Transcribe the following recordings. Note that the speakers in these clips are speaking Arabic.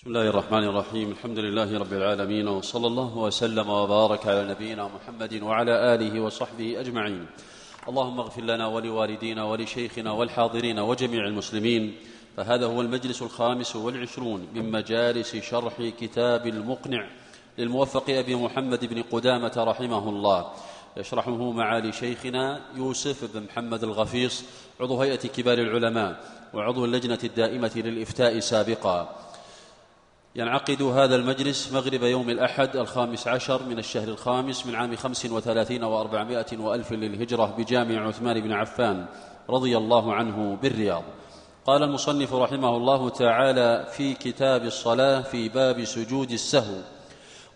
بسم الله الرحمن الرحيم. الحمد لله رب العالمين وصلى الله وسلم وبارك على نبينا محمد وعلى آله وصحبه أجمعين. اللهم اغفر لنا ولوالدينا ولشيخنا والحاضرين وجميع المسلمين. فهذا هو المجلس الخامس والعشرون من مجالس شرح كتاب المقنع للموفق أبي محمد بن قدامة رحمه الله. يشرحه معالي شيخنا يوسف بن محمد الغفيص عضو هيئة كبار العلماء وعضو اللجنة الدائمة للإفتاء سابقا. ينعقد هذا المجلس مغرب يوم الأحد الخامس عشر من الشهر الخامس من عام خمس وثلاثين وأربعمائة وألف للهجرة بجامع عثمان بن عفان رضي الله عنه بالرياض. قال المصنف رحمه الله تعالى في كتاب الصلاة في باب سجود السهو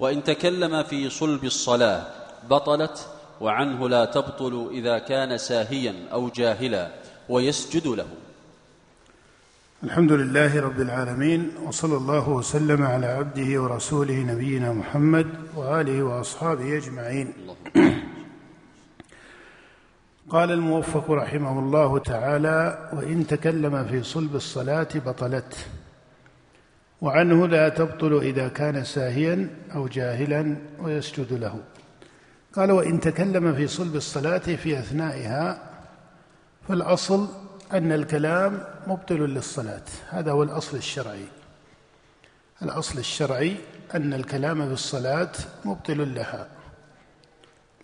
وإن تكلم في صلب الصلاة بطلت وعنه لا تبطل إذا كان ساهيا أو جاهلا ويسجد له. الحمد لله رب العالمين وصلى الله وسلم على عبده ورسوله نبينا محمد وآله وأصحابه أجمعين. قال الموفق رحمه الله تعالى وإن تكلم في صلب الصلاة بطلت وعنه لا تبطل إذا كان ساهيا أو جاهلا ويسجد له. قال وإن تكلم في صلب الصلاة في أثنائها فالأصل أن الكلام مبطل للصلاة. هذا هو الأصل الشرعي. الأصل الشرعي أن الكلام في الصلاة مبطل لها.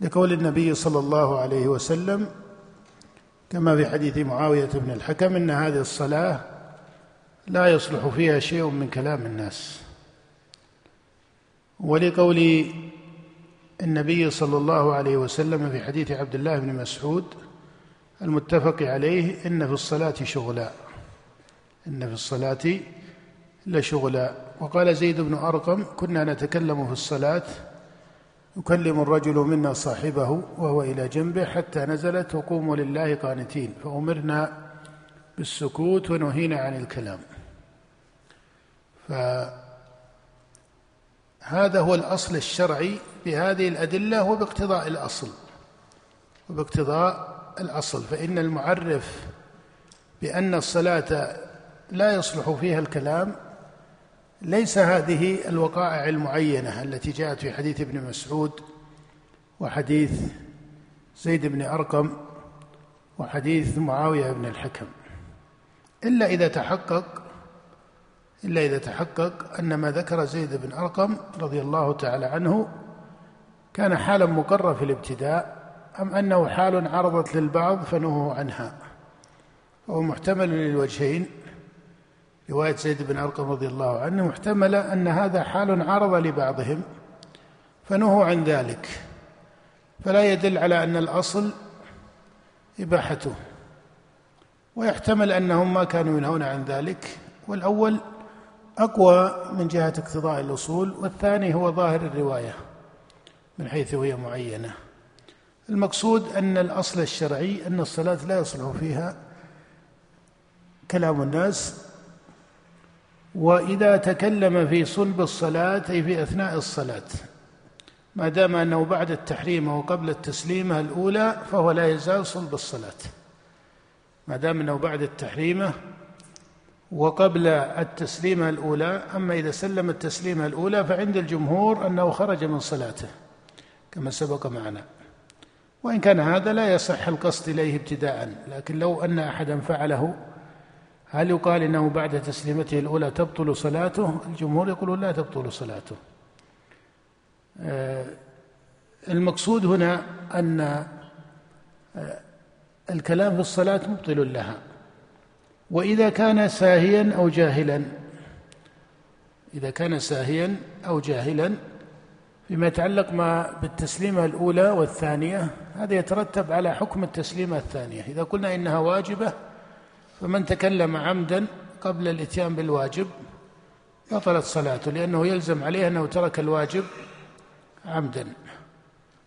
لقول النبي صلى الله عليه وسلم كما في حديث معاوية بن الحكم إن هذه الصلاة لا يصلح فيها شيء من كلام الناس. ولقول النبي صلى الله عليه وسلم في حديث عبد الله بن مسعود المتفق عليه إن في الصلاة شغلا إن في الصلاة لشغلا. وقال زيد بن أرقم كنا نتكلم في الصلاة يكلم الرجل منا صاحبه وهو إلى جنبه حتى نزلت وقوموا لله قانتين فأمرنا بالسكوت ونهينا عن الكلام. فهذا هو الأصل الشرعي بهذه الأدلة وباقتضاء الأصل وباقتضاء الأصل فإن المعرف بأن الصلاة لا يصلح فيها الكلام ليس هذه الوقائع المعينة التي جاءت في حديث ابن مسعود وحديث زيد بن أرقم وحديث معاوية بن الحكم. إلا إذا تحقق إلا إذا تحقق أن ما ذكر زيد بن أرقم رضي الله تعالى عنه كان حالا مقرة في الابتداء أم أنه حال عرضت للبعض فنهوا عنها. فهو محتمل للوجهين. رواية زيد بن أرقم رضي الله عنه محتملة أن هذا حال عرض لبعضهم فنهوا عن ذلك. فلا يدل على أن الأصل إباحته. ويحتمل أنهم ما كانوا ينهون عن ذلك. والأول أقوى من جهة اقتضاء الأصول والثاني هو ظاهر الرواية من حيث هي معينة. المقصود أن الأصل الشرعي أن الصلاة لا يصلح فيها كلام الناس وإذا تكلم في صلب الصلاة أي في أثناء الصلاة ما دام أنه بعد التحريم وقبل التسليمة الأولى فهو لا يزال صلب الصلاة. ما دام أنه بعد التحريمة وقبل التسليمة الأولى أما إذا سلم التسليمة الأولى فعند الجمهور أنه خرج من صلاته كما سبق معنا. وإن كان هذا لا يصح القصد إليه ابتداء لكن لو أن أحدا فعله هل يقال إنه بعد تسليمته الأولى تبطل صلاته؟ الجمهور يقولون لا تبطل صلاته. آه، المقصود هنا أن آه، الكلام في الصلاة مبطل لها. وإذا كان ساهيا أو جاهلا إذا كان ساهيا أو جاهلا فيما يتعلق ما بالتسليمة الأولى والثانية هذا يترتب على حكم التسليمة الثانية. إذا قلنا إنها واجبة فمن تكلم عمدا قبل الإتيان بالواجب بطلت صلاته لأنه يلزم عليه أنه ترك الواجب عمدا.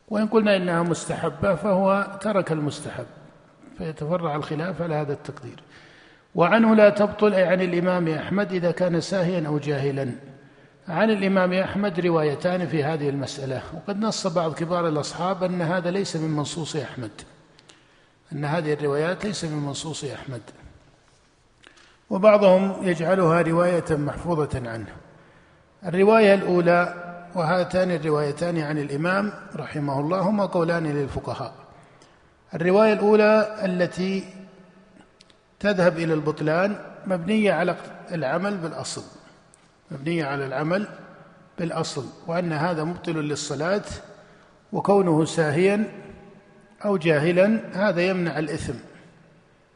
وإن قلنا إنها مستحبة فهو ترك المستحب فيتفرع الخلاف على هذا التقدير. وعنه لا تبطل أي عن الإمام أحمد إذا كان ساهيا أو جاهلا. عن الإمام أحمد روايتان في هذه المسألة. وقد نص بعض كبار الأصحاب أن هذا ليس من منصوص أحمد. أن هذه الروايات ليس من منصوص أحمد. وبعضهم يجعلها رواية محفوظة عنه. الرواية الأولى وهاتان الروايتان عن الإمام رحمه الله هما قولان للفقهاء. الرواية الأولى التي تذهب إلى البطلان مبنية على العمل بالأصل. مبنية على العمل بالأصل وأن هذا مبطل للصلاة وكونه ساهيا أو جاهلا هذا يمنع الإثم.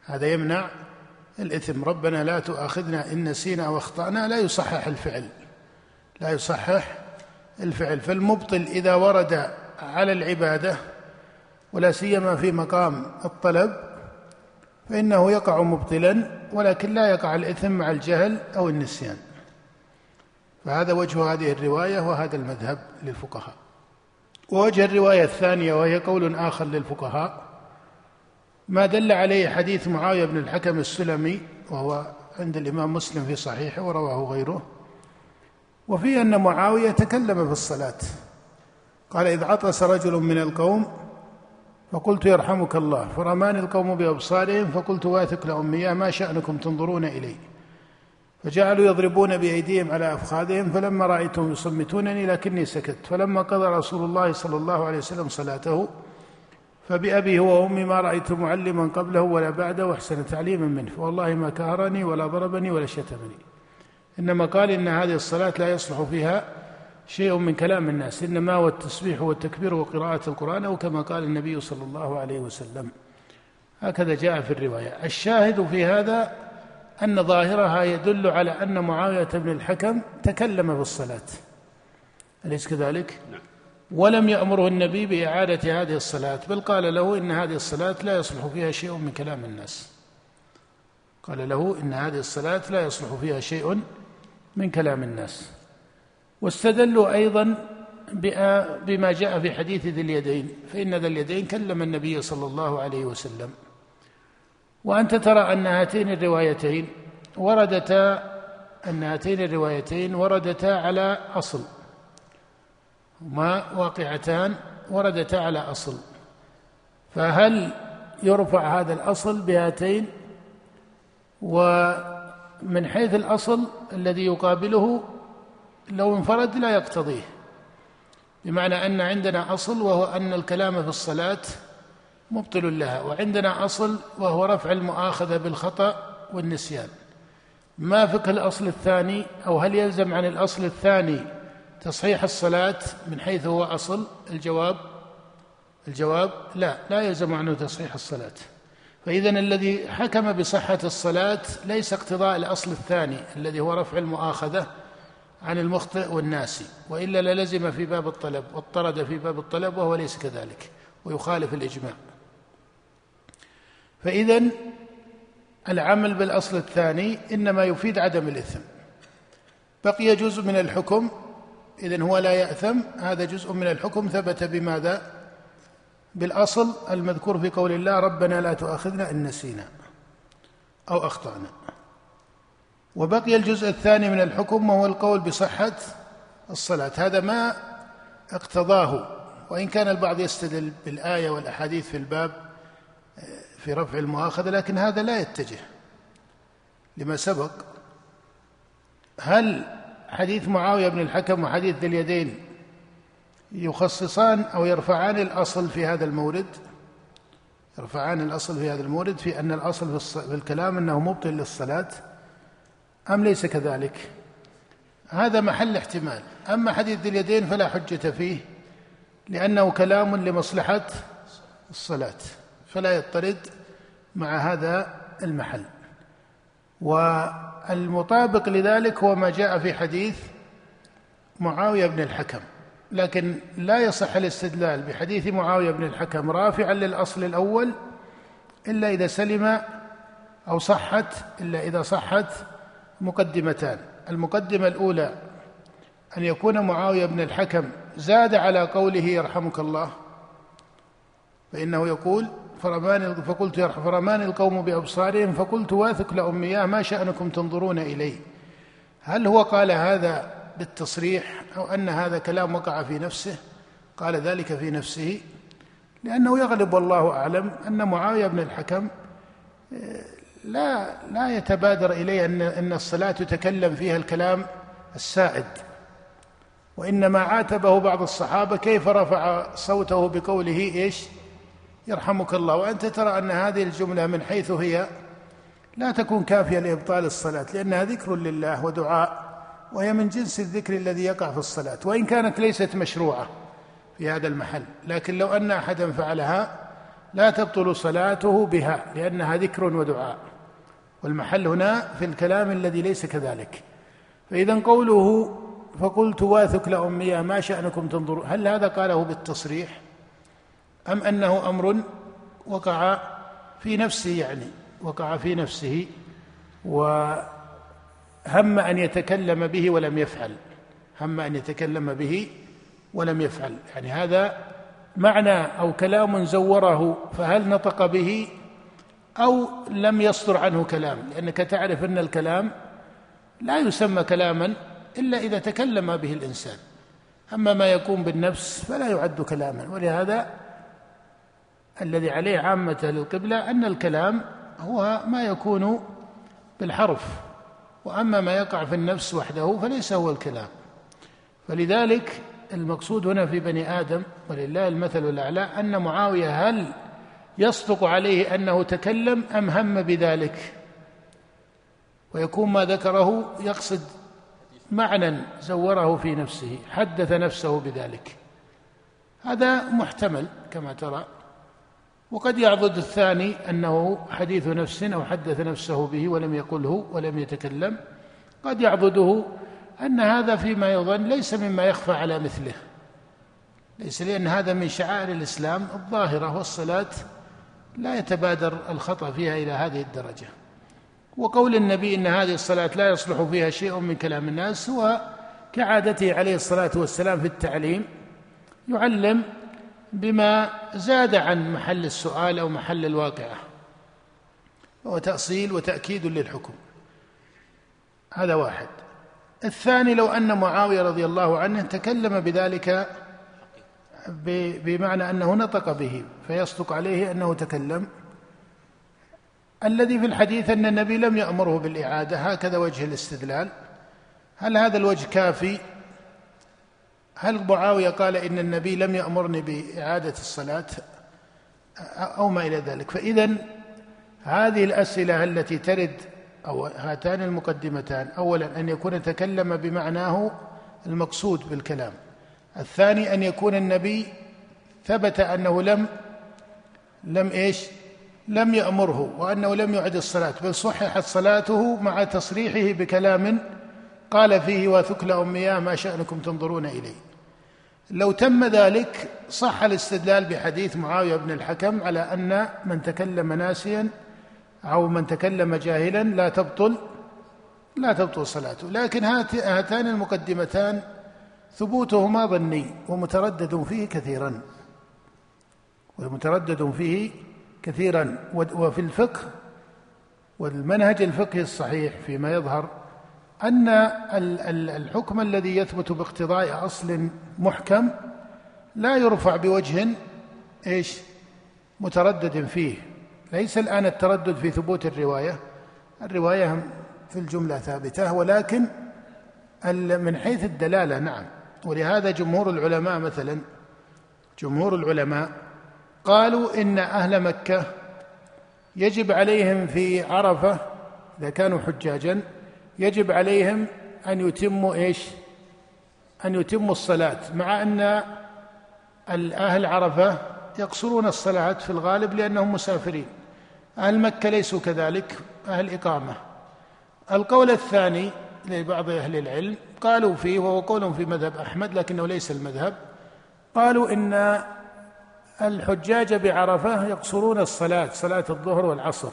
هذا يمنع الإثم. ربنا لا تؤاخذنا إن نسينا أو أخطأنا لا يصحح الفعل. لا يصحح الفعل. فالمبطل إذا ورد على العبادة ولا سيما في مقام الطلب فإنه يقع مبطلا ولكن لا يقع الإثم مع الجهل أو النسيان. فهذا وجه هذه الرواية وهذا المذهب للفقهاء. ووجه الرواية الثانية وهي قول آخر للفقهاء. ما دل عليه حديث معاوية بن الحكم السلمي وهو عند الإمام مسلم في صحيحه ورواه غيره وفي أن معاوية تكلم في الصلاة. قال إذ عطس رجل من القوم فقلت يرحمك الله. فرماني القوم بأبصارهم فقلت واثق لأمي ما شأنكم تنظرون إلي؟ فجعلوا يضربون بأيديهم على أفخاذهم فلما رأيتهم يصمتونني لكني سكت. فلما قضى رسول الله صلى الله عليه وسلم صلاته فبأبي هو وأمي ما رأيت معلما قبله ولا بعده وأحسن تعليما منه. فوالله ما كهرني ولا ضربني ولا شتمني. إنما قال إن هذه الصلاة لا يصلح فيها شيء من كلام الناس إنما هو التسبيح والتكبير وقراءة القرآن أو كما قال النبي صلى الله عليه وسلم. هكذا جاء في الرواية. الشاهد في هذا أن ظاهرها يدل على أن معاوية بن الحكم تكلم في الصلاة أليس كذلك؟ نعم. ولم يأمره النبي بإعادة هذه الصلاة بل قال له إن هذه الصلاة لا يصلح فيها شيء من كلام الناس. قال له إن هذه الصلاة لا يصلح فيها شيء من كلام الناس. واستدلوا أيضا بما جاء في حديث ذي اليدين فإن ذا اليدين كلم النبي صلى الله عليه وسلم. وأنت ترى أن هاتين الروايتين وردتا أن هاتين الروايتين وردتا على أصل. هما واقعتان وردتا على أصل. فهل يرفع هذا الأصل بهاتين؟ ومن حيث الأصل الذي يقابله لو انفرد لا يقتضيه. بمعنى أن عندنا أصل وهو أن الكلام في الصلاة مبطل لها وعندنا أصل وهو رفع المؤاخذة بالخطأ والنسيان. ما فقه الأصل الثاني أو هل يلزم عن الأصل الثاني تصحيح الصلاة من حيث هو أصل؟ الجواب الجواب لا لا يلزم عنه تصحيح الصلاة. فإذا الذي حكم بصحة الصلاة ليس اقتضاء الأصل الثاني الذي هو رفع المؤاخذة عن المخطئ والناسي وإلا للزم في باب الطلب واضطرد في باب الطلب وهو ليس كذلك ويخالف الإجماع. فإذا العمل بالأصل الثاني إنما يفيد عدم الإثم. بقي جزء من الحكم إذن هو لا يأثم. هذا جزء من الحكم ثبت بماذا؟ بالأصل المذكور في قول الله ربنا لا تؤاخذنا إن نسينا أو أخطأنا. وبقي الجزء الثاني من الحكم وهو القول بصحة الصلاة. هذا ما اقتضاه وإن كان البعض يستدل بالآية والأحاديث في الباب في رفع المؤاخذة لكن هذا لا يتجه لما سبق. هل حديث معاوية بن الحكم وحديث ذي اليدين يخصصان أو يرفعان الأصل في هذا المورد؟ يرفعان الأصل في هذا المورد في أن الأصل في الكلام أنه مبطل للصلاة أم ليس كذلك؟ هذا محل احتمال. أما حديث ذي اليدين فلا حجة فيه لأنه كلام لمصلحة الصلاة. فلا يضطرد مع هذا المحل. والمطابق لذلك هو ما جاء في حديث معاوية بن الحكم لكن لا يصح الاستدلال بحديث معاوية بن الحكم رافعا للأصل الأول إلا إذا سلم أو صحت إلا إذا صحت مقدمتان. المقدمة الأولى أن يكون معاوية بن الحكم زاد على قوله يرحمك الله فإنه يقول فرمان فقلت فرمان القوم بأبصارهم فقلت واثق لأمياه ما شأنكم تنظرون إلي؟ هل هو قال هذا بالتصريح أو أن هذا كلام وقع في نفسه؟ قال ذلك في نفسه لأنه يغلب والله أعلم أن معاوية بن الحكم آه، لا لا يتبادر إليه أن أن الصلاة يتكلم فيها الكلام السائد وإنما عاتبه بعض الصحابة كيف رفع صوته بقوله إيش؟ يرحمك الله. وأنت ترى أن هذه الجملة من حيث هي لا تكون كافية لإبطال الصلاة لأنها ذكر لله ودعاء وهي من جنس الذكر الذي يقع في الصلاة. وإن كانت ليست مشروعة في هذا المحل لكن لو أن أحدا فعلها لا تبطل صلاته بها لأنها ذكر ودعاء. والمحل هنا في الكلام الذي ليس كذلك. فإذا قوله فقلت واثق لأمي ما شأنكم تنظرون؟ هل هذا قاله بالتصريح؟ أم أنه أمر وقع في نفسه يعني وقع في نفسه وهم أن يتكلم به ولم يفعل هم أن يتكلم به ولم يفعل. يعني هذا معنى أو كلام زوره فهل نطق به أو لم يصدر عنه كلام؟ لأنك تعرف أن الكلام لا يسمى كلاما إلا إذا تكلم به الإنسان. أما ما يكون بالنفس فلا يعد كلاما ولهذا الذي عليه عامة القبلة أن الكلام هو ما يكون بالحرف وأما ما يقع في النفس وحده فليس هو الكلام. فلذلك المقصود هنا في بني آدم ولله المثل الأعلى أن معاوية هل يصدق عليه أنه تكلم أم هم بذلك؟ ويكون ما ذكره يقصد معنى زوره في نفسه حدث نفسه بذلك. هذا محتمل كما ترى. وقد يعضد الثاني أنه حديث نفس أو حدث نفسه به ولم يقله ولم يتكلم. قد يعضده أن هذا فيما يظن ليس مما يخفى على مثله ليس لأن هذا من شعائر الإسلام الظاهرة والصلاة لا يتبادر الخطأ فيها إلى هذه الدرجة. وقول النبي إن هذه الصلاة لا يصلح فيها شيء من كلام الناس هو كعادته عليه الصلاة والسلام في التعليم يعلم بما زاد عن محل السؤال أو محل الواقعة وهو تأصيل وتأكيد للحكم. هذا واحد. الثاني لو أن معاوية رضي الله عنه تكلم بذلك بمعنى أنه نطق به فيصدق عليه أنه تكلم. الذي في الحديث أن النبي لم يأمره بالإعادة هكذا وجه الاستدلال. هل هذا الوجه كافي؟ هل معاوية قال إن النبي لم يأمرني بإعادة الصلاة أو ما إلى ذلك؟ فإذا هذه الأسئلة التي ترد أو هاتان المقدمتان أولا أن يكون تكلم بمعناه المقصود بالكلام. الثاني أن يكون النبي ثبت أنه لم لم إيش؟ لم يأمره وأنه لم يعد الصلاة بل صححت صلاته مع تصريحه بكلام قال فيه وثكل أمياه ما شأنكم تنظرون إليه. لو تم ذلك صح الاستدلال بحديث معاوية بن الحكم على أن من تكلم ناسيا أو من تكلم جاهلا لا تبطل لا تبطل صلاته. لكن هاتان المقدمتان ثبوتهما ظني ومتردد فيه كثيرا. ومتردد فيه كثيرا. وفي الفقه والمنهج الفقهي الصحيح فيما يظهر أن الحكم الذي يثبت باقتضاء أصل محكم لا يرفع بوجه إيش؟ متردد فيه. ليس الآن التردد في ثبوت الرواية. الرواية في الجملة ثابتة ولكن من حيث الدلالة نعم. ولهذا جمهور العلماء مثلا جمهور العلماء قالوا إن أهل مكة يجب عليهم في عرفة إذا كانوا حجاجا يجب عليهم أن يتموا إيش؟ أن يتموا الصلاة مع أن أهل عرفة يقصرون الصلاة في الغالب لأنهم مسافرين. أهل مكة ليسوا كذلك أهل إقامة. القول الثاني لبعض أهل العلم قالوا فيه وهو قول في مذهب أحمد لكنه ليس المذهب. قالوا إن الحجاج بعرفة يقصرون الصلاة صلاة الظهر والعصر.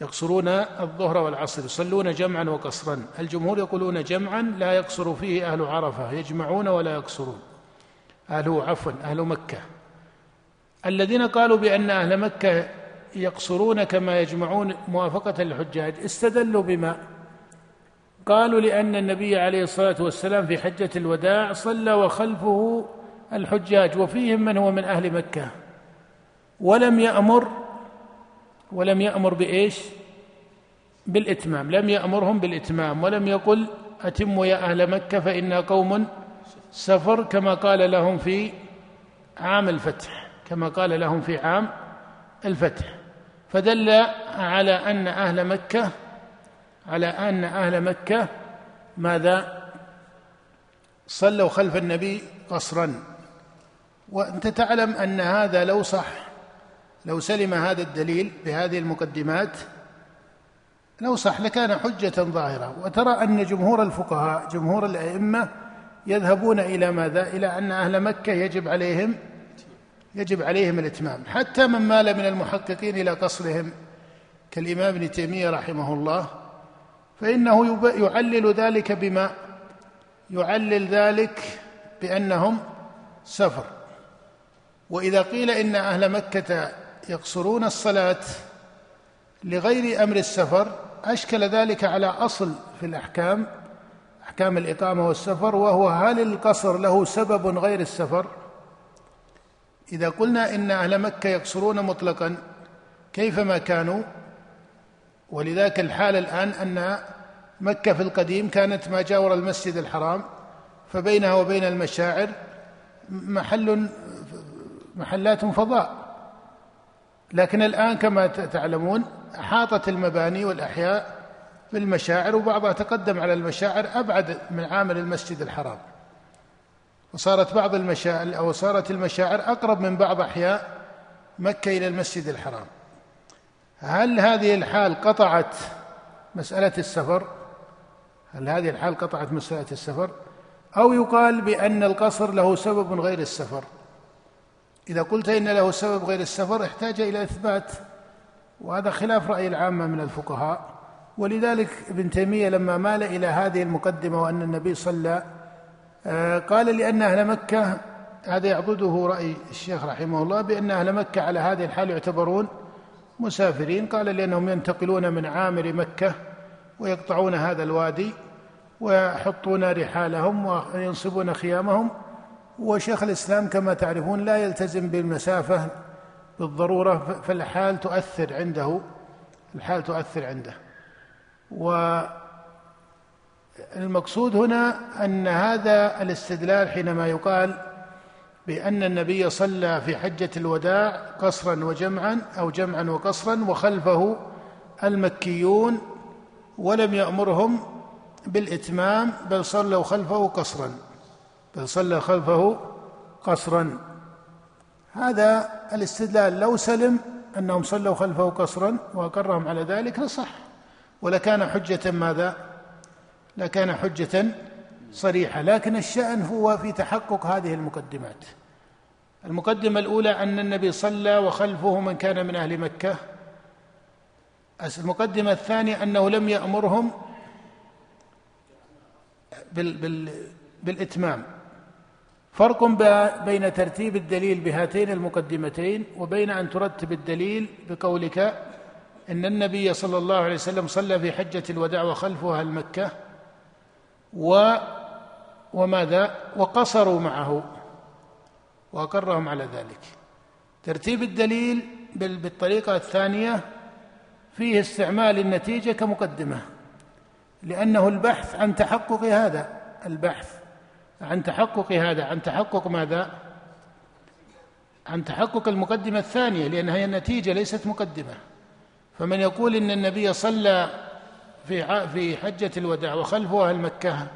يقصرون الظهر والعصر يصلون جمعا وقصرا. الجمهور يقولون جمعا لا يقصر فيه أهل عرفة يجمعون ولا يقصرون. أهل عفوا أهل مكة. الذين قالوا بأن أهل مكة يقصرون كما يجمعون موافقة للحجاج استدلوا بما قالوا لأن النبي عليه الصلاة والسلام في حجة الوداع صلى وخلفه الحجاج وفيهم من هو من أهل مكة. ولم يأمر ولم يأمر بإيش؟ بالإتمام. لم يأمرهم بالإتمام. ولم يقل أتموا يا أهل مكة فإنا قوم سفر كما قال لهم في عام الفتح. كما قال لهم في عام الفتح. فدل على أن أهل مكة على أن أهل مكة ماذا؟ صلوا خلف النبي قصرا. وأنت تعلم أن هذا لو صح. لو سلم هذا الدليل بهذه المقدمات لو صح لكان حجة ظاهرة. وترى أن جمهور الفقهاء جمهور الأئمة يذهبون إلى ماذا؟ إلى أن أهل مكة يجب عليهم يجب عليهم الإتمام. حتى من مال من المحققين إلى قصرهم كالإمام ابن تيمية رحمه الله فإنه يعلل ذلك بما يعلل ذلك بأنهم سفر. وإذا قيل إن أهل مكة يقصرون الصلاة لغير أمر السفر أشكل ذلك على أصل في الأحكام أحكام الإقامة والسفر وهو هل القصر له سبب غير السفر؟ إذا قلنا إن أهل مكة يقصرون مطلقا كيفما كانوا؟ ولذلك الحال الآن أن مكة في القديم كانت ما جاور المسجد الحرام فبينها وبين المشاعر محل محلات فضاء. لكن الآن كما تعلمون أحاطت المباني والأحياء بالمشاعر وبعضها تقدم على المشاعر أبعد من عامل المسجد الحرام. وصارت بعض المشاعر أو صارت المشاعر أقرب من بعض أحياء مكة إلى المسجد الحرام. هل هذه الحال قطعت مسألة السفر؟ هل هذه الحال قطعت مسألة السفر؟ أو يقال بأن القصر له سبب غير السفر؟ إذا قلت إن له سبب غير السفر احتاج إلى إثبات وهذا خلاف رأي العامة من الفقهاء. ولذلك ابن تيمية لما مال إلى هذه المقدمة وأن النبي صلى آه، قال لأن أهل مكة هذا يعضده رأي الشيخ رحمه الله بأن أهل مكة على هذه الحال يعتبرون مسافرين. قال لأنهم ينتقلون من عامر مكة ويقطعون هذا الوادي ويحطون رحالهم وينصبون خيامهم. وشيخ الإسلام كما تعرفون لا يلتزم بالمسافة بالضرورة فالحال تؤثر عنده الحال تؤثر عنده. والمقصود هنا أن هذا الاستدلال حينما يقال بأن النبي صلى في حجة الوداع قصرا وجمعا أو جمعا وقصرا وخلفه المكيون ولم يأمرهم بالإتمام بل صلوا خلفه قصرا. بل صلى خلفه قصرا. هذا الاستدلال لو سلم أنهم صلوا خلفه قصرا وأقرهم على ذلك لصح. ولكان حجة ماذا؟ لكان حجة صريحة. لكن الشأن هو في تحقق هذه المقدمات. المقدمة الأولى أن النبي صلى وخلفه من كان من أهل مكة. المقدمة الثانية أنه لم يأمرهم بال بال بالإتمام. فرق بين ترتيب الدليل بهاتين المقدمتين وبين أن ترتب الدليل بقولك إن النبي صلى الله عليه وسلم صلى في حجة الوداع وخلفها المكة و وماذا؟ وقصروا معه وأقرهم على ذلك. ترتيب الدليل بالطريقة الثانية فيه استعمال النتيجة كمقدمة لأنه البحث عن تحقق هذا البحث عن تحقق هذا عن تحقق ماذا؟ عن تحقق المقدمة الثانية لأنها هي النتيجة ليست مقدمة. فمن يقول إن النبي صلى في في حجة الوداع وخلفه أهل مكة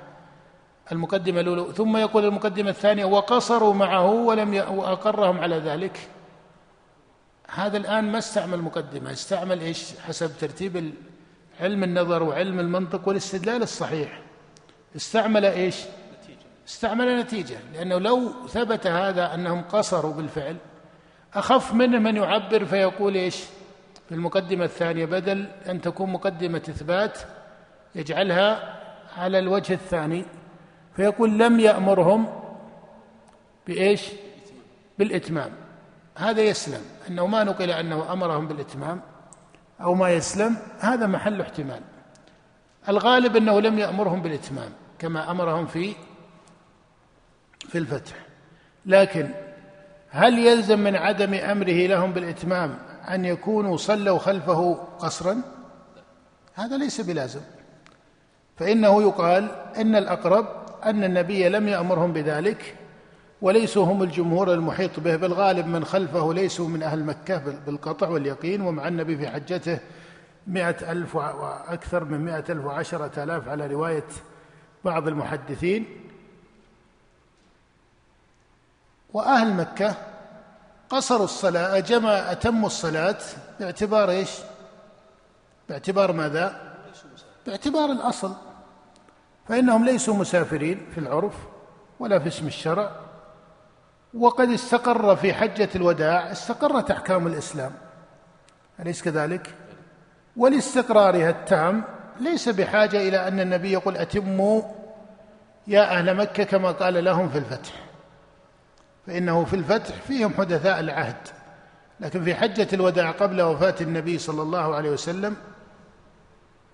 المقدمة الأولى ثم يقول المقدمة الثانية وقصروا معه ولم وأقرهم على ذلك. هذا الآن ما استعمل مقدمة استعمل إيش؟ حسب ترتيب علم النظر وعلم المنطق والاستدلال الصحيح. استعمل إيش؟ استعمل نتيجة لأنه لو ثبت هذا أنهم قصروا بالفعل أخف منه من يعبر فيقول إيش؟ في المقدمة الثانية بدل أن تكون مقدمة إثبات يجعلها على الوجه الثاني فيقول لم يأمرهم بإيش؟ بالإتمام. هذا يسلم أنه ما نقل أنه أمرهم بالإتمام أو ما يسلم هذا محل احتمال. الغالب أنه لم يأمرهم بالإتمام كما أمرهم في في الفتح. لكن هل يلزم من عدم أمره لهم بالإتمام أن يكونوا صلوا خلفه قصرا؟ هذا ليس بلازم. فإنه يقال إن الأقرب أن النبي لم يأمرهم بذلك وليسوا هم الجمهور المحيط به بالغالب من خلفه ليسوا من أهل مكة بالقطع واليقين ومع النبي في حجته مئة ألف وأكثر من مئة ألف وعشرة آلاف على رواية بعض المحدثين. وأهل مكة قصروا الصلاة جمع أتموا الصلاة باعتبار إيش؟ باعتبار ماذا؟ باعتبار الأصل. فإنهم ليسوا مسافرين في العرف ولا في اسم الشرع. وقد استقر في حجة الوداع استقرت أحكام الإسلام. أليس كذلك؟ ولاستقرارها التام ليس بحاجة إلى أن النبي يقول أتموا يا أهل مكة كما قال لهم في الفتح. فإنه في الفتح فيهم حدثاء العهد لكن في حجة الوداع قبل وفاة النبي صلى الله عليه وسلم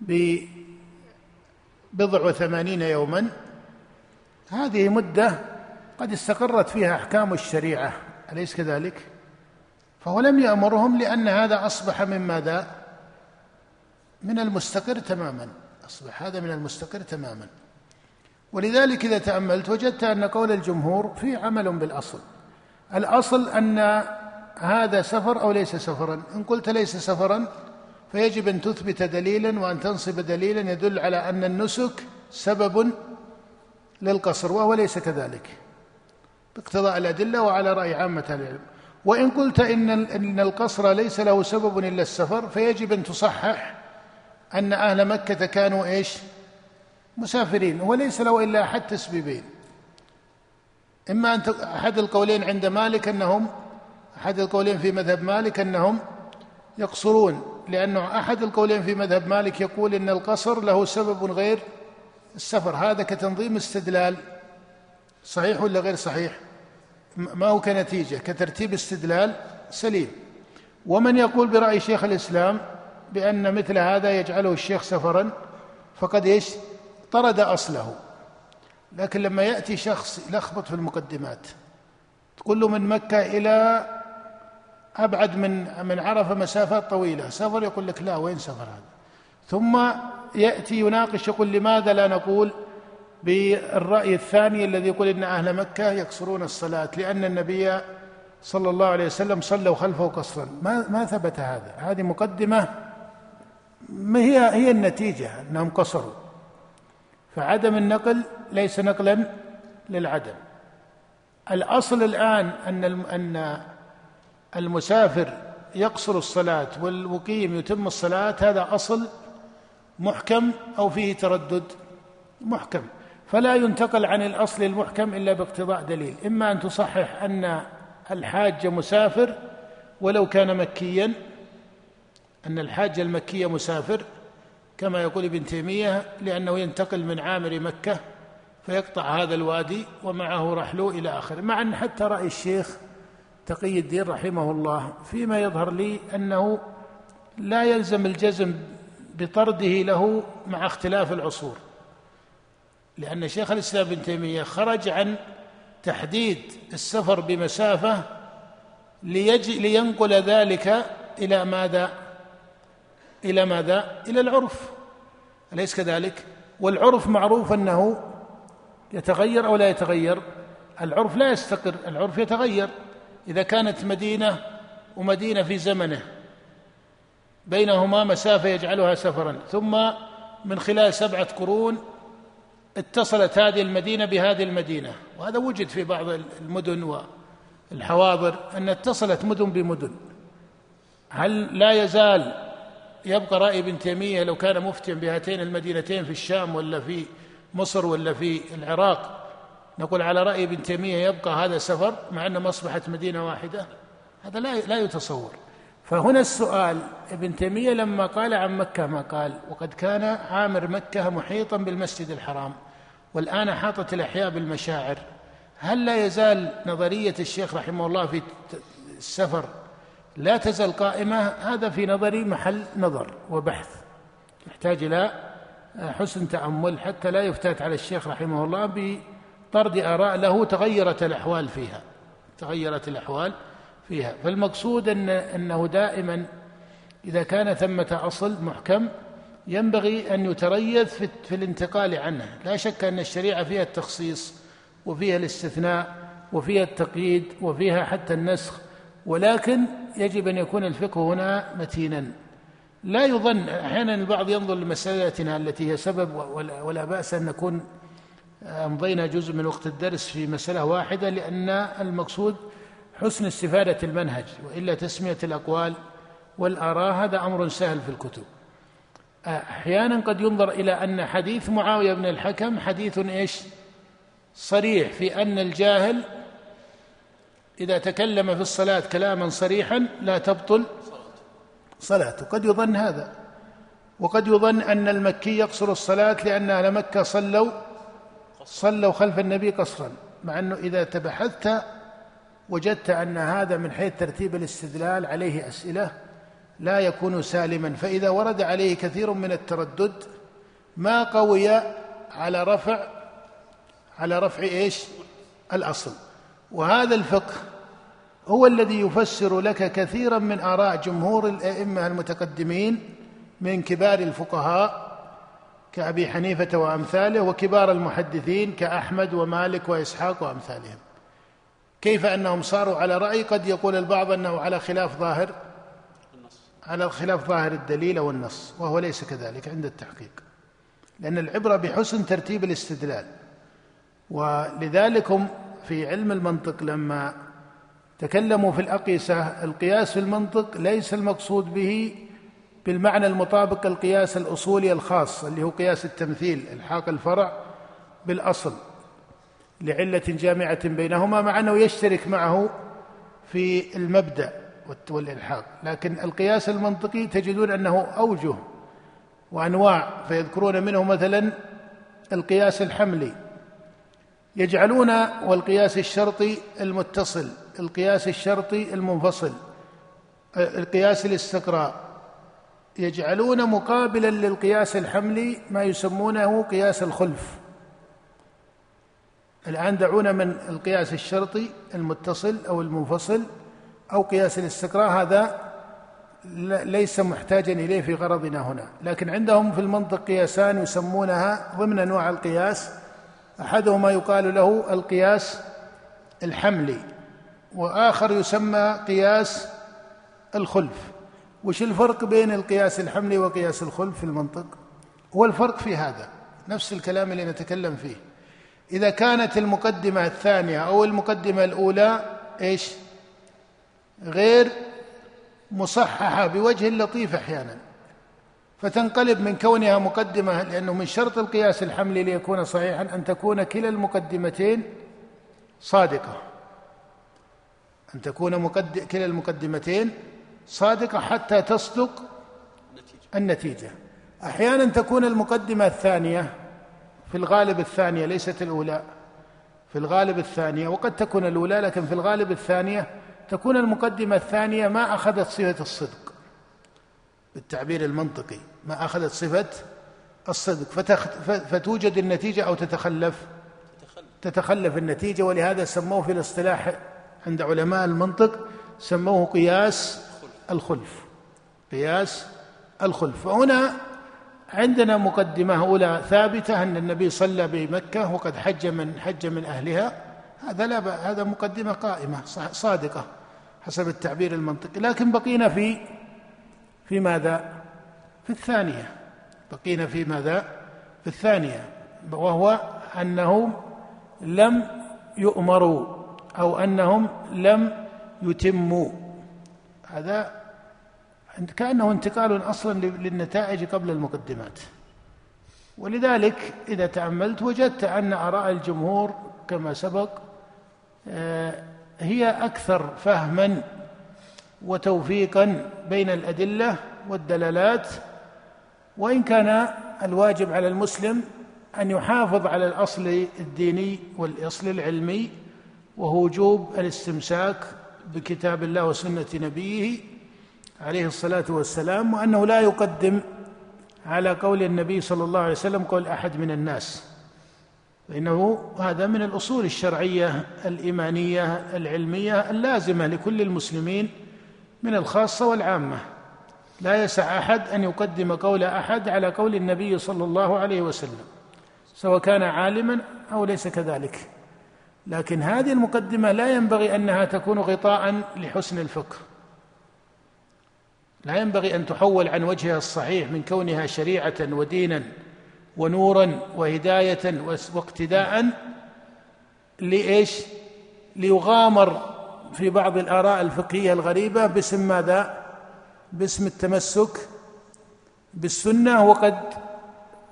ببضع وثمانين يوما هذه مدة قد استقرت فيها أحكام الشريعة أليس كذلك؟ فهو لم يأمرهم لأن هذا أصبح من ماذا؟ من المستقر تماما أصبح هذا من المستقر تماما ولذلك إذا تأملت وجدت أن قول الجمهور فيه عمل بالأصل. الأصل أن هذا سفر أو ليس سفرا. إن قلت ليس سفرا فيجب أن تثبت دليلا وأن تنصب دليلا يدل على أن النسك سبب للقصر وهو ليس كذلك. باقتضاء الأدلة وعلى رأي عامة العلم. وإن قلت إن إن القصر ليس له سبب إلا السفر فيجب أن تصحح أن أهل مكة كانوا إيش؟ مسافرين وليس له إلا أحد تسبيبين. إما أن أحد القولين عند مالك أنهم أحد القولين في مذهب مالك أنهم يقصرون لأنه أحد القولين في مذهب مالك يقول إن القصر له سبب غير السفر. هذا كتنظيم استدلال. صحيح ولا غير صحيح؟ ما هو كنتيجة؟ كترتيب استدلال سليم. ومن يقول برأي شيخ الإسلام بأن مثل هذا يجعله الشيخ سفرا فقد إيش؟ طرد أصله. لكن لما يأتي شخص يلخبط في المقدمات تقول له من مكة إلى أبعد من من عرفة مسافات طويلة سفر؟ يقول لك لا وين سفر هذا؟ ثم يأتي يناقش يقول لماذا لا نقول بالرأي الثاني الذي يقول إن أهل مكة يقصرون الصلاة؟ لأن النبي صلى الله عليه وسلم صلوا خلفه قصرا. ما ما ثبت هذا؟ هذه مقدمة ما هي هي النتيجة؟ أنهم قصروا. فعدم النقل ليس نقلا للعدم. الأصل الآن أن أن المسافر يقصر الصلاة والمقيم يتم الصلاة هذا أصل محكم أو فيه تردد محكم. فلا ينتقل عن الأصل المحكم إلا باقتضاء دليل. إما أن تصحح أن الحاج مسافر ولو كان مكيا أن الحاج المكي مسافر كما يقول ابن تيمية لأنه ينتقل من عامر مكة فيقطع هذا الوادي ومعه رحله إلى آخره مع أن حتى رأي الشيخ تقي الدين رحمه الله فيما يظهر لي أنه لا يلزم الجزم بطرده له مع اختلاف العصور لأن شيخ الإسلام ابن تيمية خرج عن تحديد السفر بمسافة لينقل ذلك إلى ماذا؟ إلى ماذا؟ إلى العرف. أليس كذلك؟ والعرف معروف أنه يتغير أو لا يتغير. العرف لا يستقر العرف يتغير. إذا كانت مدينة ومدينة في زمنه بينهما مسافة يجعلها سفرا. ثم من خلال سبعة قرون اتصلت هذه المدينة بهذه المدينة. وهذا وجد في بعض المدن والحواضر أن اتصلت مدن بمدن. هل لا يزال يبقى رأي ابن تيمية لو كان مفتيا بهاتين المدينتين في الشام ولا في مصر ولا في العراق. نقول على رأي ابن تيمية يبقى هذا سفر مع أنه أصبحت مدينة واحدة. هذا لا لا يتصور. فهنا السؤال ابن تيمية لما قال عن مكة ما قال؟ وقد كان عامر مكة محيطا بالمسجد الحرام والآن حاطت الأحياء بالمشاعر. هل لا يزال نظرية الشيخ رحمه الله في السفر لا تزال قائمة هذا في نظري محل نظر وبحث يحتاج إلى حسن تأمل حتى لا يفتات على الشيخ رحمه الله بطرد آراء له تغيرت الأحوال فيها تغيرت الأحوال فيها. فالمقصود أن أنه دائما إذا كان ثمة أصل محكم ينبغي أن يتريث في الانتقال عنه. لا شك أن الشريعة فيها التخصيص وفيها الاستثناء وفيها التقييد وفيها حتى النسخ ولكن يجب أن يكون الفقه هنا متينا. لا يظن أحيانا البعض ينظر لمسألتنا التي هي سبب ولا بأس أن نكون أمضينا جزء من وقت الدرس في مسألة واحدة لأن المقصود حسن استفادة المنهج وإلا تسمية الأقوال والآراء هذا أمر سهل في الكتب. أحيانا قد ينظر إلى أن حديث معاوية بن الحكم حديث إيش؟ صريح في أن الجاهل إذا تكلم في الصلاة كلاما صريحا لا تبطل صلاته. قد يظن هذا. وقد يظن أن المكي يقصر الصلاة لأن أهل مكة صلوا صلوا خلف النبي قصرا مع أنه إذا تبحثت وجدت أن هذا من حيث ترتيب الاستدلال عليه أسئلة لا يكون سالما. فإذا ورد عليه كثير من التردد ما قوي على رفع على رفع إيش؟ الأصل. وهذا الفقه هو الذي يفسر لك كثيرا من آراء جمهور الأئمة المتقدمين من كبار الفقهاء كأبي حنيفة وأمثاله وكبار المحدثين كأحمد ومالك وإسحاق وأمثالهم. كيف أنهم صاروا على رأي؟ قد يقول البعض أنه على خلاف ظاهر على خلاف ظاهر الدليل والنص وهو ليس كذلك عند التحقيق. لأن العبرة بحسن ترتيب الاستدلال ولذلك هم في علم المنطق لما تكلموا في الأقيسة القياس في المنطق ليس المقصود به بالمعنى المطابق القياس الأصولي الخاص اللي هو قياس التمثيل إلحاق الفرع بالأصل لعلة جامعة بينهما مع أنه يشترك معه في المبدأ والإلحاق. لكن القياس المنطقي تجدون أنه أوجه وأنواع فيذكرون منه مثلا القياس الحملي. يجعلون والقياس الشرطي المتصل القياس الشرطي المنفصل القياس الاستقراء يجعلون مقابلا للقياس الحملي ما يسمونه قياس الخلف. الآن دعونا من القياس الشرطي المتصل أو المنفصل أو قياس الاستقراء هذا ليس محتاجا إليه في غرضنا هنا لكن عندهم في المنطق قياسان يسمونها ضمن أنواع القياس. أحدهما يقال له القياس الحملي وآخر يسمى قياس الخلف. وش الفرق بين القياس الحملي وقياس الخلف في المنطق؟ هو الفرق في هذا نفس الكلام اللي نتكلم فيه. إذا كانت المقدمة الثانية أو المقدمة الأولى إيش؟ غير مصححة بوجه لطيف أحيانا. فتنقلب من كونها مقدمة لأنه من شرط القياس الحملي ليكون صحيحا أن تكون كلا المقدمتين صادقة. أن تكون مقد... كلا المقدمتين صادقة حتى تصدق النتيجة. أحيانا تكون المقدمة الثانية في الغالب الثانية ليست الأولى في الغالب الثانية وقد تكون الأولى لكن في الغالب الثانية تكون المقدمة الثانية ما أخذت صفة الصدق. بالتعبير المنطقي ما أخذت صفة الصدق فتخ... فتوجد النتيجة أو تتخلف. تتخلف النتيجة ولهذا سموه في الاصطلاح عند علماء المنطق سموه قياس الخلف. قياس الخلف. فهنا عندنا مقدمة أولى ثابتة أن النبي صلى بمكة وقد حج من حج من أهلها. هذا لا هذا مقدمة قائمة صادقة حسب التعبير المنطقي. لكن بقينا في في ماذا؟ في الثانية بقينا في ماذا؟ في الثانية وهو أنهم لم يؤمروا أو أنهم لم يتموا هذا كأنه انتقال أصلا للنتائج قبل المقدمات ولذلك إذا تأملت وجدت أن آراء الجمهور كما سبق آه، هي أكثر فهما وتوفيقا بين الأدلة والدلالات وإن كان الواجب على المسلم أن يحافظ على الأصل الديني والأصل العلمي وهو وجوب الاستمساك بكتاب الله وسنة نبيه عليه الصلاة والسلام وأنه لا يقدم على قول النبي صلى الله عليه وسلم قول أحد من الناس. فإنه هذا من الأصول الشرعية الإيمانية العلمية اللازمة لكل المسلمين من الخاصة والعامة. لا يسع أحد أن يقدم قول أحد على قول النبي صلى الله عليه وسلم سواء كان عالما أو ليس كذلك. لكن هذه المقدمة لا ينبغي أنها تكون غطاء لحسن الفقه. لا ينبغي أن تحول عن وجهها الصحيح من كونها شريعة ودينا ونورا وهداية واقتداء لإيش؟ ليغامر في بعض الآراء الفقهية الغريبة باسم ماذا؟ باسم التمسك بالسنة وقد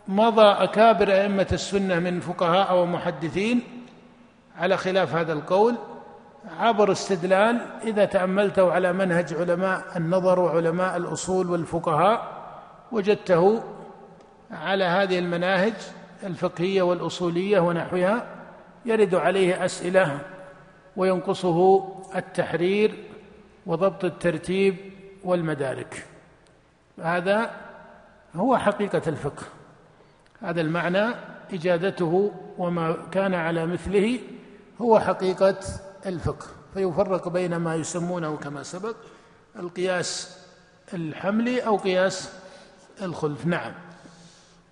مضى أكابر أئمة السنة من فقهاء ومحدثين على خلاف هذا القول عبر استدلال إذا تأملته على منهج علماء النظر وعلماء الأصول والفقهاء وجدته على هذه المناهج الفقهية والأصولية ونحوها يرد عليه أسئلة وينقصه التحرير وضبط الترتيب والمدارك. هذا هو حقيقة الفقه. هذا المعنى إجادته وما كان على مثله هو حقيقة الفقه. فيفرق بين ما يسمونه كما سبق القياس الحملي أو قياس الخلف. نعم.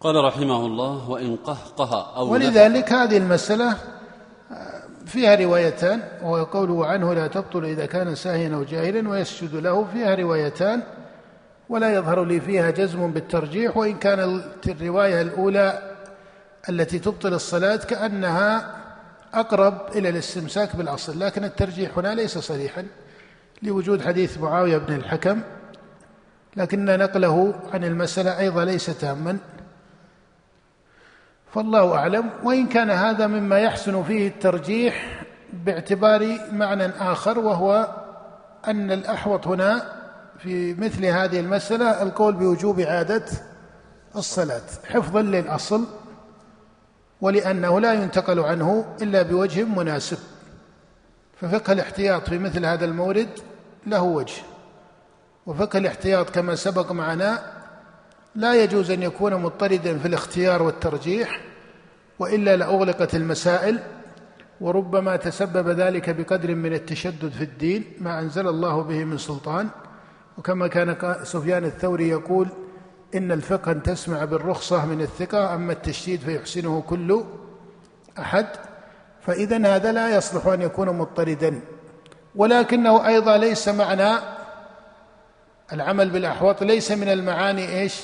قال رحمه الله وإن قهقه أو ولذلك هذه المسألة فيها روايتان وهو قوله عنه لا تبطل إذا كان ساهيا أو جاهلا ويسجد له فيها روايتان ولا يظهر لي فيها جزم بالترجيح وإن كان الرواية الأولى التي تبطل الصلاة كأنها أقرب إلى الاستمساك بالأصل لكن الترجيح هنا ليس صريحا لوجود حديث معاوية بن الحكم لكن نقله عن المسألة أيضا ليس تاما. فالله أعلم وإن كان هذا مما يحسن فيه الترجيح باعتبار معنى آخر وهو أن الأحوط هنا في مثل هذه المسألة القول بوجوب اعاده الصلاة حفظا للأصل ولأنه لا ينتقل عنه إلا بوجه مناسب. ففقه الاحتياط في مثل هذا المورد له وجه وفقه الاحتياط كما سبق معنا لا يجوز أن يكون مضطردا في الاختيار والترجيح وإلا لأغلقت المسائل وربما تسبب ذلك بقدر من التشدد في الدين ما أنزل الله به من سلطان. وكما كان سفيان الثوري يقول إن الفقه أن تسمع بالرخصة من الثقة أما التشديد فيحسنه كل أحد. فاذا هذا لا يصلح أن يكون مضطردا. ولكنه أيضا ليس معنى العمل بالاحواط ليس من المعاني إيش؟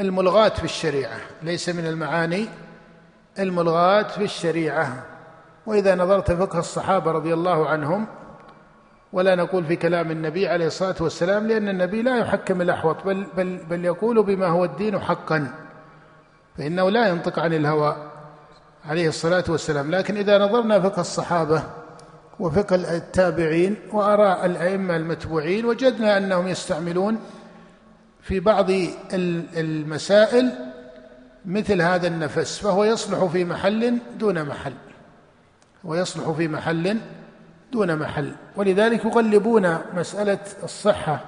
الملغاة في الشريعة ليس من المعاني الملغاة في الشريعة. وإذا نظرت فقه الصحابة رضي الله عنهم ولا نقول في كلام النبي عليه الصلاة والسلام لأن النبي لا يحكم الأحوط بل, بل, بل يقول بما هو الدين حقا فإنه لا ينطق عن الهوى عليه الصلاة والسلام. لكن إذا نظرنا فقه الصحابة وفقه التابعين وآراء الأئمة المتبوعين وجدنا أنهم يستعملون في بعض المسائل مثل هذا النفس فهو يصلح في محل دون محل ويصلح في محل دون محل. ولذلك يغلبون مسألة الصحة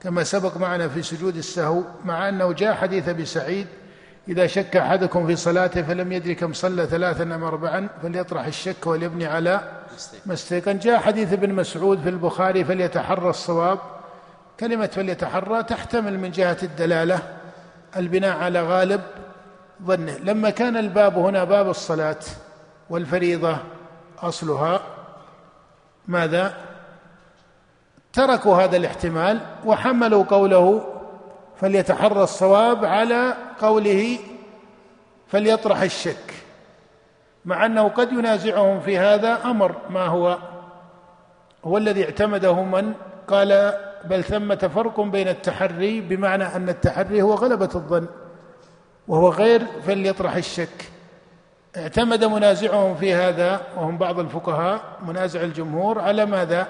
كما سبق معنا في سجود السهو مع أنه جاء حديث أبي سعيد إذا شك أحدكم في صلاته فلم يدري كم صلى ثلاثا أم أربعا فليطرح الشك وليبني على ما استيقن جاء حديث ابن مسعود في البخاري فليتحرى الصواب. كلمة فليتحرى تحتمل من جهة الدلالة. البناء على غالب ظنه لما كان الباب هنا باب الصلاة والفريضة أصلها ماذا؟ تركوا هذا الاحتمال وحملوا قوله فليتحرى الصواب على قوله فليطرح الشك. مع أنه قد ينازعهم في هذا أمر. ما هو؟ هو الذي اعتمده من قال بل ثمة فرق بين التحري بمعنى أن التحري هو غلبة الظن وهو غير فليطرح الشك. اعتمد منازعهم في هذا وهم بعض الفقهاء منازع الجمهور على ماذا؟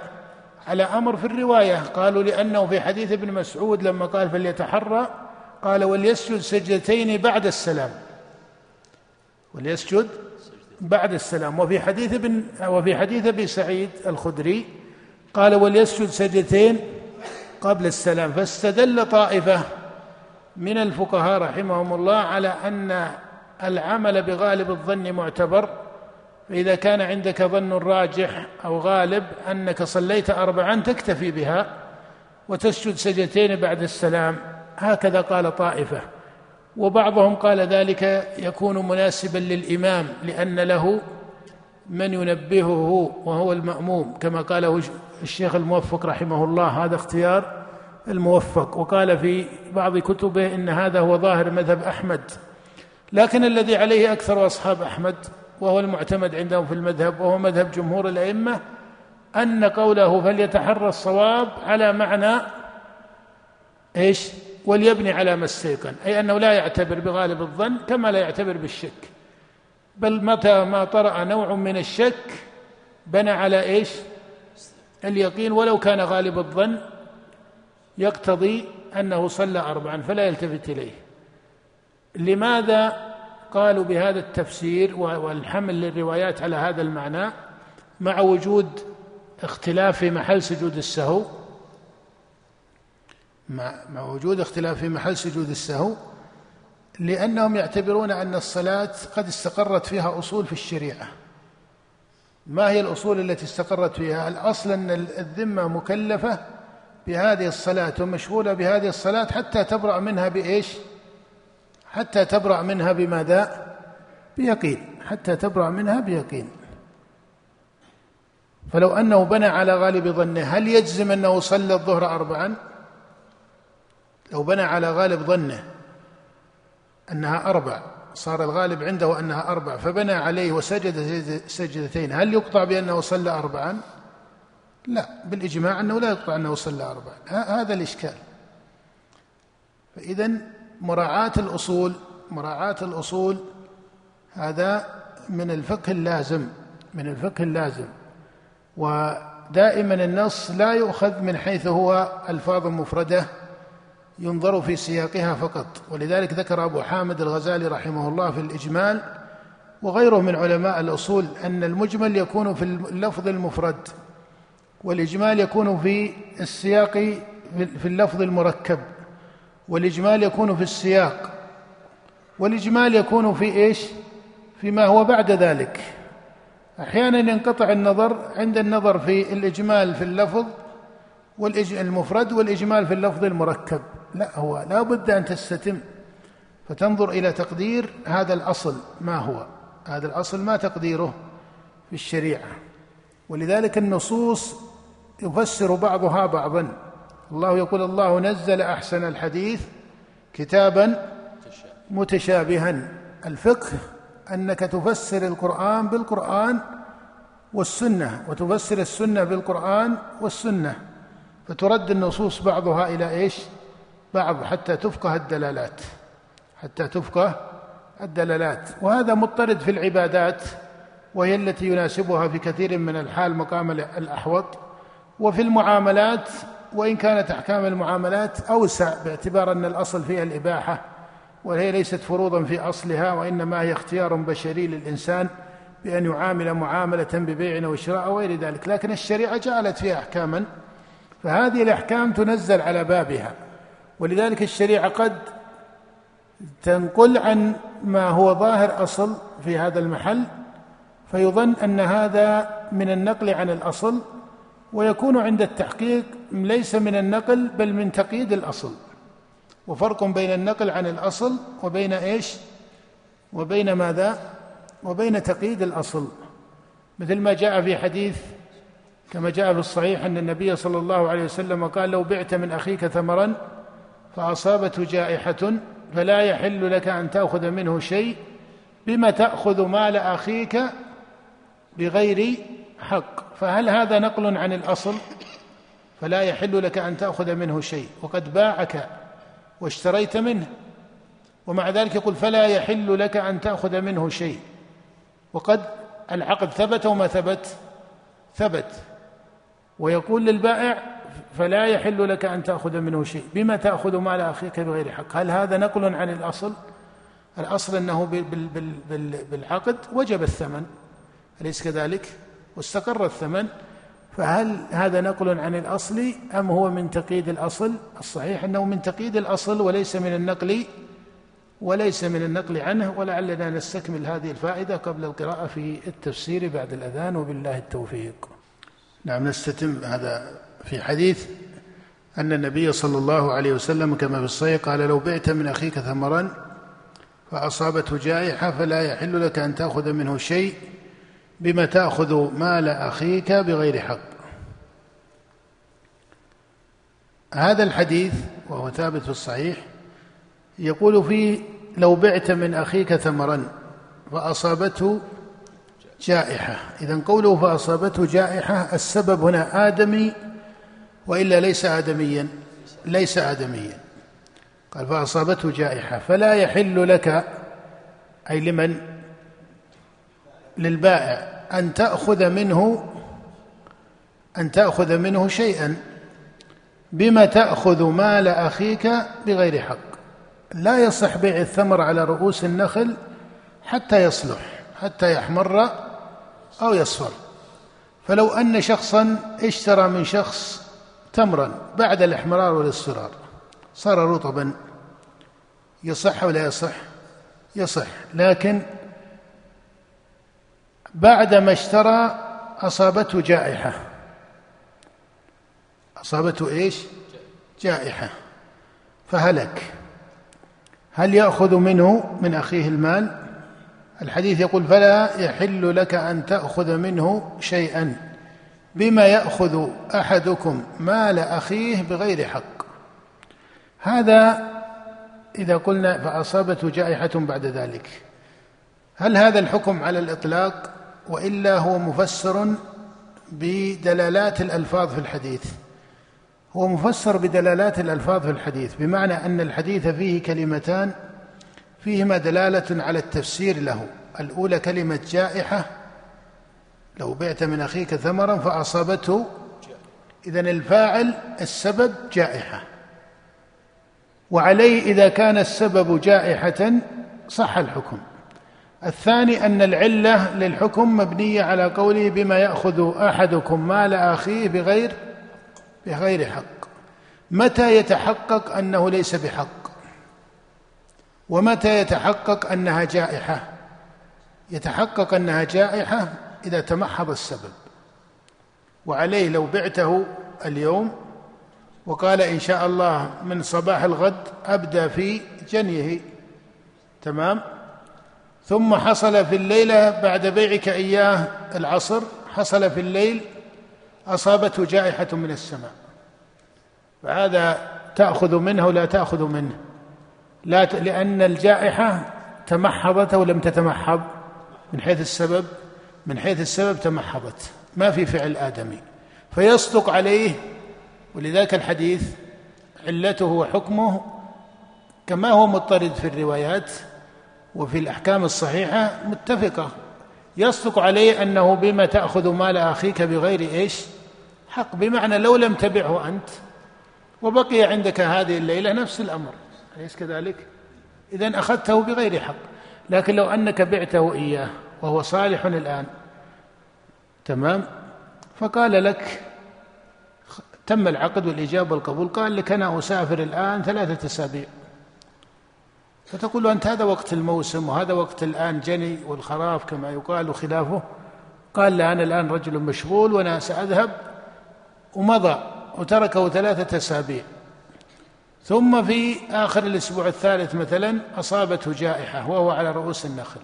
على أمر في الرواية. قالوا لأنه في حديث ابن مسعود لما قال فليتحرى قال وليسجد سجدتين بعد السلام. وليسجد بعد السلام. وفي حديث ابن وفي حديث أبي سعيد الخدري قال وليسجد سجدتين قبل السلام فاستدل طائفة من الفقهاء رحمهم الله على أن العمل بغالب الظن معتبر فإذا كان عندك ظن راجح أو غالب أنك صليت اربعا تكتفي بها وتسجد سجدتين بعد السلام. هكذا قال طائفة. وبعضهم قال ذلك يكون مناسبا للإمام لأن له من ينبهه وهو المأموم كما قاله الشيخ الموفق رحمه الله هذا اختيار الموفق. وقال في بعض كتبه إن هذا هو ظاهر مذهب أحمد. لكن الذي عليه أكثر أصحاب أحمد وهو المعتمد عندهم في المذهب وهو مذهب جمهور الأئمة أن قوله فليتحرى الصواب على معنى إيش؟ وليبني على ما استيقن. أي أنه لا يعتبر بغالب الظن كما لا يعتبر بالشك. بل متى ما طرأ نوع من الشك بنى على إيش؟ اليقين ولو كان غالب الظن يقتضي أنه صلى اربعا فلا يلتفت إليه. لماذا قالوا بهذا التفسير والحمل للروايات على هذا المعنى؟ مع وجود اختلاف في محل سجود السهو. مع, مع وجود اختلاف في محل سجود السهو. لأنهم يعتبرون أن الصلاة قد استقرت فيها أصول في الشريعة. ما هي الأصول التي استقرت فيها؟ الأصل أن الذمة مكلفة بهذه الصلاة ومشغولة بهذه الصلاة حتى تبرأ منها بإيش؟ حتى تبرأ منها بماذا؟ بيقين. حتى تبرأ منها بيقين. فلو أنه بنى على غالب ظنه هل يجزم أنه صلى الظهر أربعا؟ لو بنى على غالب ظنه أنها أربع صار الغالب عنده أنها أربع فبنى عليه وسجد سجدتين. هل يقطع بأنه صلى أربعا؟ لا بالإجماع أنه لا يقطع أنه صلى أربعا. هذا الإشكال. فإذا مراعاة الأصول مراعاة الأصول هذا من الفقه اللازم من الفقه اللازم. ودائما النص لا يؤخذ من حيث هو ألفاظ مفردة. ينظر في سياقها فقط. ولذلك ذكر أبو حامد الغزالي رحمه الله في الإجمال وغيره من علماء الأصول أن المجمل يكون في اللفظ المفرد والإجمال يكون في السياق في اللفظ المركب والإجمال يكون في السياق والإجمال يكون في إيش؟ فيما هو بعد ذلك. أحيانا ينقطع النظر عند النظر في الإجمال في اللفظ المفرد والإجمال في اللفظ المركب. لا هو؟ لا بد أن تستتم فتنظر إلى تقدير هذا الأصل. ما هو؟ هذا الأصل ما تقديره في الشريعة. ولذلك النصوص يفسر بعضها بعضا. الله يقول الله نزل أحسن الحديث كتابا متشابها. الفقه أنك تفسر القرآن بالقرآن والسنة وتفسر السنة بالقرآن والسنة. فترد النصوص بعضها إلى إيش؟ بعض حتى تفقه الدلالات حتى تفقه الدلالات. وهذا مضطرد في العبادات وهي التي يناسبها في كثير من الحال مقام الأحوط. وفي المعاملات وإن كانت أحكام المعاملات أوسع باعتبار أن الأصل فيها الإباحة وهي ليست فروضا في أصلها وإنما هي اختيار بشري للإنسان بأن يعامل معاملة ببيع أو شراء أو غير ذلك. لكن الشريعة جعلت فيها أحكاما فهذه الأحكام تنزل على بابها. ولذلك الشريعة قد تنقل عن ما هو ظاهر أصل في هذا المحل فيظن أن هذا من النقل عن الأصل ويكون عند التحقيق ليس من النقل بل من تقييد الأصل. وفرق بين النقل عن الأصل وبين إيش؟ وبين ماذا؟ وبين تقييد الأصل. مثل ما جاء في حديث كما جاء في الصحيح أن النبي صلى الله عليه وسلم قال لو بعت من أخيك ثمرا فأصابته جائحة فلا يحل لك أن تأخذ منه شيء بما تأخذ مال أخيك بغير حق. فهل هذا نقل عن الأصل؟ فلا يحل لك أن تأخذ منه شيء. وقد باعك واشتريت منه. ومع ذلك يقول فلا يحل لك أن تأخذ منه شيء. وقد العقد ثبت وما ثبت ثبت. ويقول للبائع فلا يحل لك أن تأخذ منه شيء. بما تأخذ مال أخيك بغير حق؟ هل هذا نقل عن الأصل؟ الأصل أنه بالعقد وجب الثمن. أليس كذلك؟ واستقر الثمن. فهل هذا نقل عن الأصل أم هو من تقييد الأصل؟ الصحيح أنه من تقييد الأصل وليس من النقل وليس من النقل عنه. ولعلنا نستكمل هذه الفائدة قبل القراءة في التفسير بعد الأذان. وبالله التوفيق. نعم نستتم. هذا في حديث أن النبي صلى الله عليه وسلم كما في الصحيح قال لو بعت من أخيك ثمرا فأصابته جائحة فلا يحل لك أن تأخذ منه شيء بما تأخذ مال أخيك بغير حق. هذا الحديث وهو ثابت في الصحيح يقول فيه لو بعت من أخيك ثمرا فأصابته جائحة. إذا قوله فأصابته جائحة السبب هنا آدمي وإلا ليس آدميا ليس آدميا. قال فأصابته جائحة. فلا يحل لك أي لمن؟ للبائع أن تأخذ منه أن تأخذ منه شيئا. بما تأخذ مال أخيك بغير حق. لا يصح بيع الثمر على رؤوس النخل حتى يصلح حتى يحمر أو يصفر. فلو أن شخصا اشترى من شخص تمرا بعد الاحمرار والاصفرار. صار رطبا. يصح ولا يصح؟ يصح. لكن بعدما اشترى أصابته جائحة. أصابته إيش؟ جائحة. فهلك. هل يأخذ منه من أخيه المال؟ الحديث يقول فلا يحل لك أن تأخذ منه شيئا. بما يأخذ أحدكم مال أخيه بغير حق. هذا إذا قلنا فأصابته جائحة بعد ذلك. هل هذا الحكم على الإطلاق وإلا هو مفسر بدلالات الألفاظ في الحديث؟ هو مفسر بدلالات الألفاظ في الحديث بمعنى أن الحديث فيه كلمتان فيهما دلالة على التفسير له. الأولى كلمة جائحة لو بعت من أخيك ثمرا فأصابته. إذن الفاعل السبب جائحة. وعليه إذا كان السبب جائحة صح الحكم. الثاني أن العلة للحكم مبنية على قوله بما يأخذ أحدكم مال أخيه بغير بغير حق. متى يتحقق أنه ليس بحق؟ ومتى يتحقق أنها جائحة؟ يتحقق أنها جائحة إذا تمحض السبب. وعليه لو بعته اليوم وقال إن شاء الله من صباح الغد أبدأ في جنيه. تمام؟ ثم حصل في الليلة بعد بيعك إياه العصر حصل في الليل أصابته جائحة من السماء. فهذا تأخذ منه ولا تأخذ منه. لا ت... لأن الجائحة تمحضت أو لم تتمحض من حيث السبب. من حيث السبب تمحضت ما في فعل آدمي. فيصدق عليه ولذلك الحديث علته وحكمه كما هو مضطرد في الروايات وفي الأحكام الصحيحة متفقة. يصدق عليه أنه بما تأخذ مال أخيك بغير إيش؟ حق. بمعنى لو لم تبعه أنت وبقي عندك هذه الليلة نفس الأمر. أليس كذلك؟ إذا أخذته بغير حق. لكن لو أنك بعته إياه وهو صالح الآن تمام؟ فقال لك تم العقد والإجابة والقبول. قال لك أنا أسافر الآن ثلاثة أسابيع. فتقول له أنت هذا وقت الموسم وهذا وقت الآن جني والخراف كما يقال خلافه قال لا أنا الآن رجل مشغول وأنا سأذهب. ومضى وتركه ثلاثة أسابيع. ثم في آخر الأسبوع الثالث مثلا أصابته جائحة وهو على رؤوس النخل.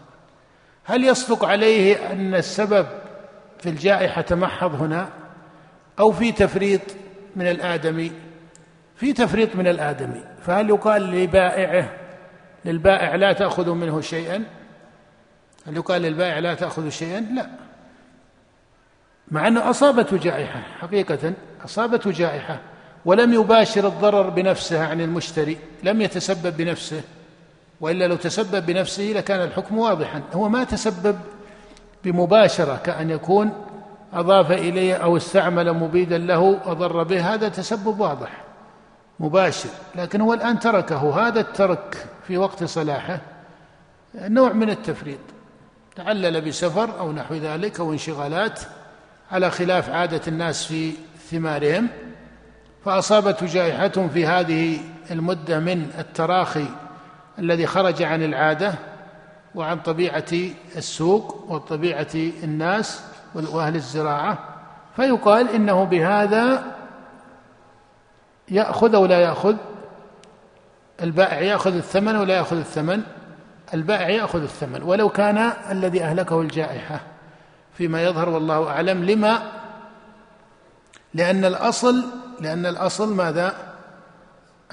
هل يصدق عليه أن السبب في الجائحة تمحض هنا أو في تفريط من الآدمي. في تفريط من الآدمي. فهل يقال لبائعه للبائع لا تأخذ منه شيئا؟ هل يقال للبائع لا تأخذ شيئا؟ لا. مع أنه أصابته جائحة حقيقة أصابته جائحة ولم يباشر الضرر بنفسه عن المشتري لم يتسبب بنفسه. وإلا لو تسبب بنفسه لكان الحكم واضحا. هو ما تسبب بمباشرة كأن يكون أضاف اليه أو استعمل مبيدا له اضر به. هذا تسبب واضح مباشر. لكن هو الآن تركه. هذا الترك في وقت صلاحه نوع من التفريط. تعلل بسفر أو نحو ذلك أو انشغالات على خلاف عادة الناس في ثمارهم. فاصابته جائحة في هذه المدة من التراخي الذي خرج عن العادة. وعن طبيعة السوق وطبيعة الناس وأهل الزراعة فيقال إنه بهذا يأخذ أو لا يأخذ البائع يأخذ الثمن ولا يأخذ الثمن البائع يأخذ الثمن ولو كان الذي أهلكه الجائحة فيما يظهر والله أعلم. لما؟ لأن الأصل لأن الأصل ماذا؟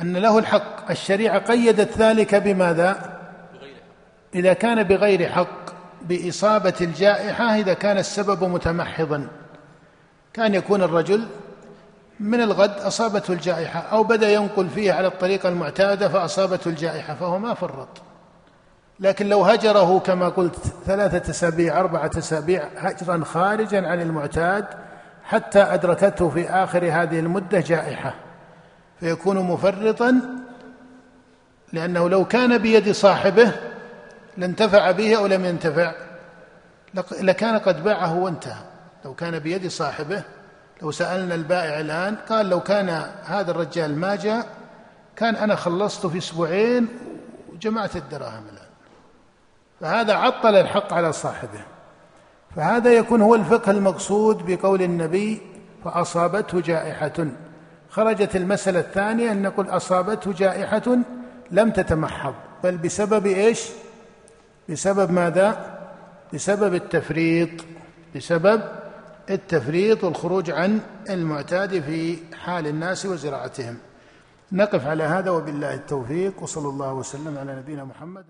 أن له الحق. الشريعة قيدت ذلك بماذا؟ إذا كان بغير حق بإصابة الجائحة إذا كان السبب متمحضا. كان يكون الرجل من الغد أصابته الجائحة أو بدأ ينقل فيه على الطريقة المعتادة فأصابته الجائحة فهو ما فرط. لكن لو هجره كما قلت ثلاثة أسابيع أربعة أسابيع هجرا خارجا عن المعتاد حتى أدركته في آخر هذه المدة جائحة. فيكون مفرطا لأنه لو كان بيد صاحبه لانتفع به أو لم ينتفع لكان قد باعه وانتهى. لو كان بيد صاحبه لو سألنا البائع الآن قال لو كان هذا الرجال ما جاء كان أنا خلصت في أسبوعين وجمعت الدراهم الآن. فهذا عطل الحق على صاحبه. فهذا يكون هو الفقه المقصود بقول النبي فأصابته جائحة. خرجت المسألة الثانية أن نقول أصابته جائحة لم تتمحض. بل بسبب إيش؟ بسبب ماذا؟ بسبب التفريط بسبب التفريط والخروج عن المعتاد في حال الناس وزراعتهم. نقف على هذا وبالله التوفيق وصلى الله وسلم على نبينا محمد.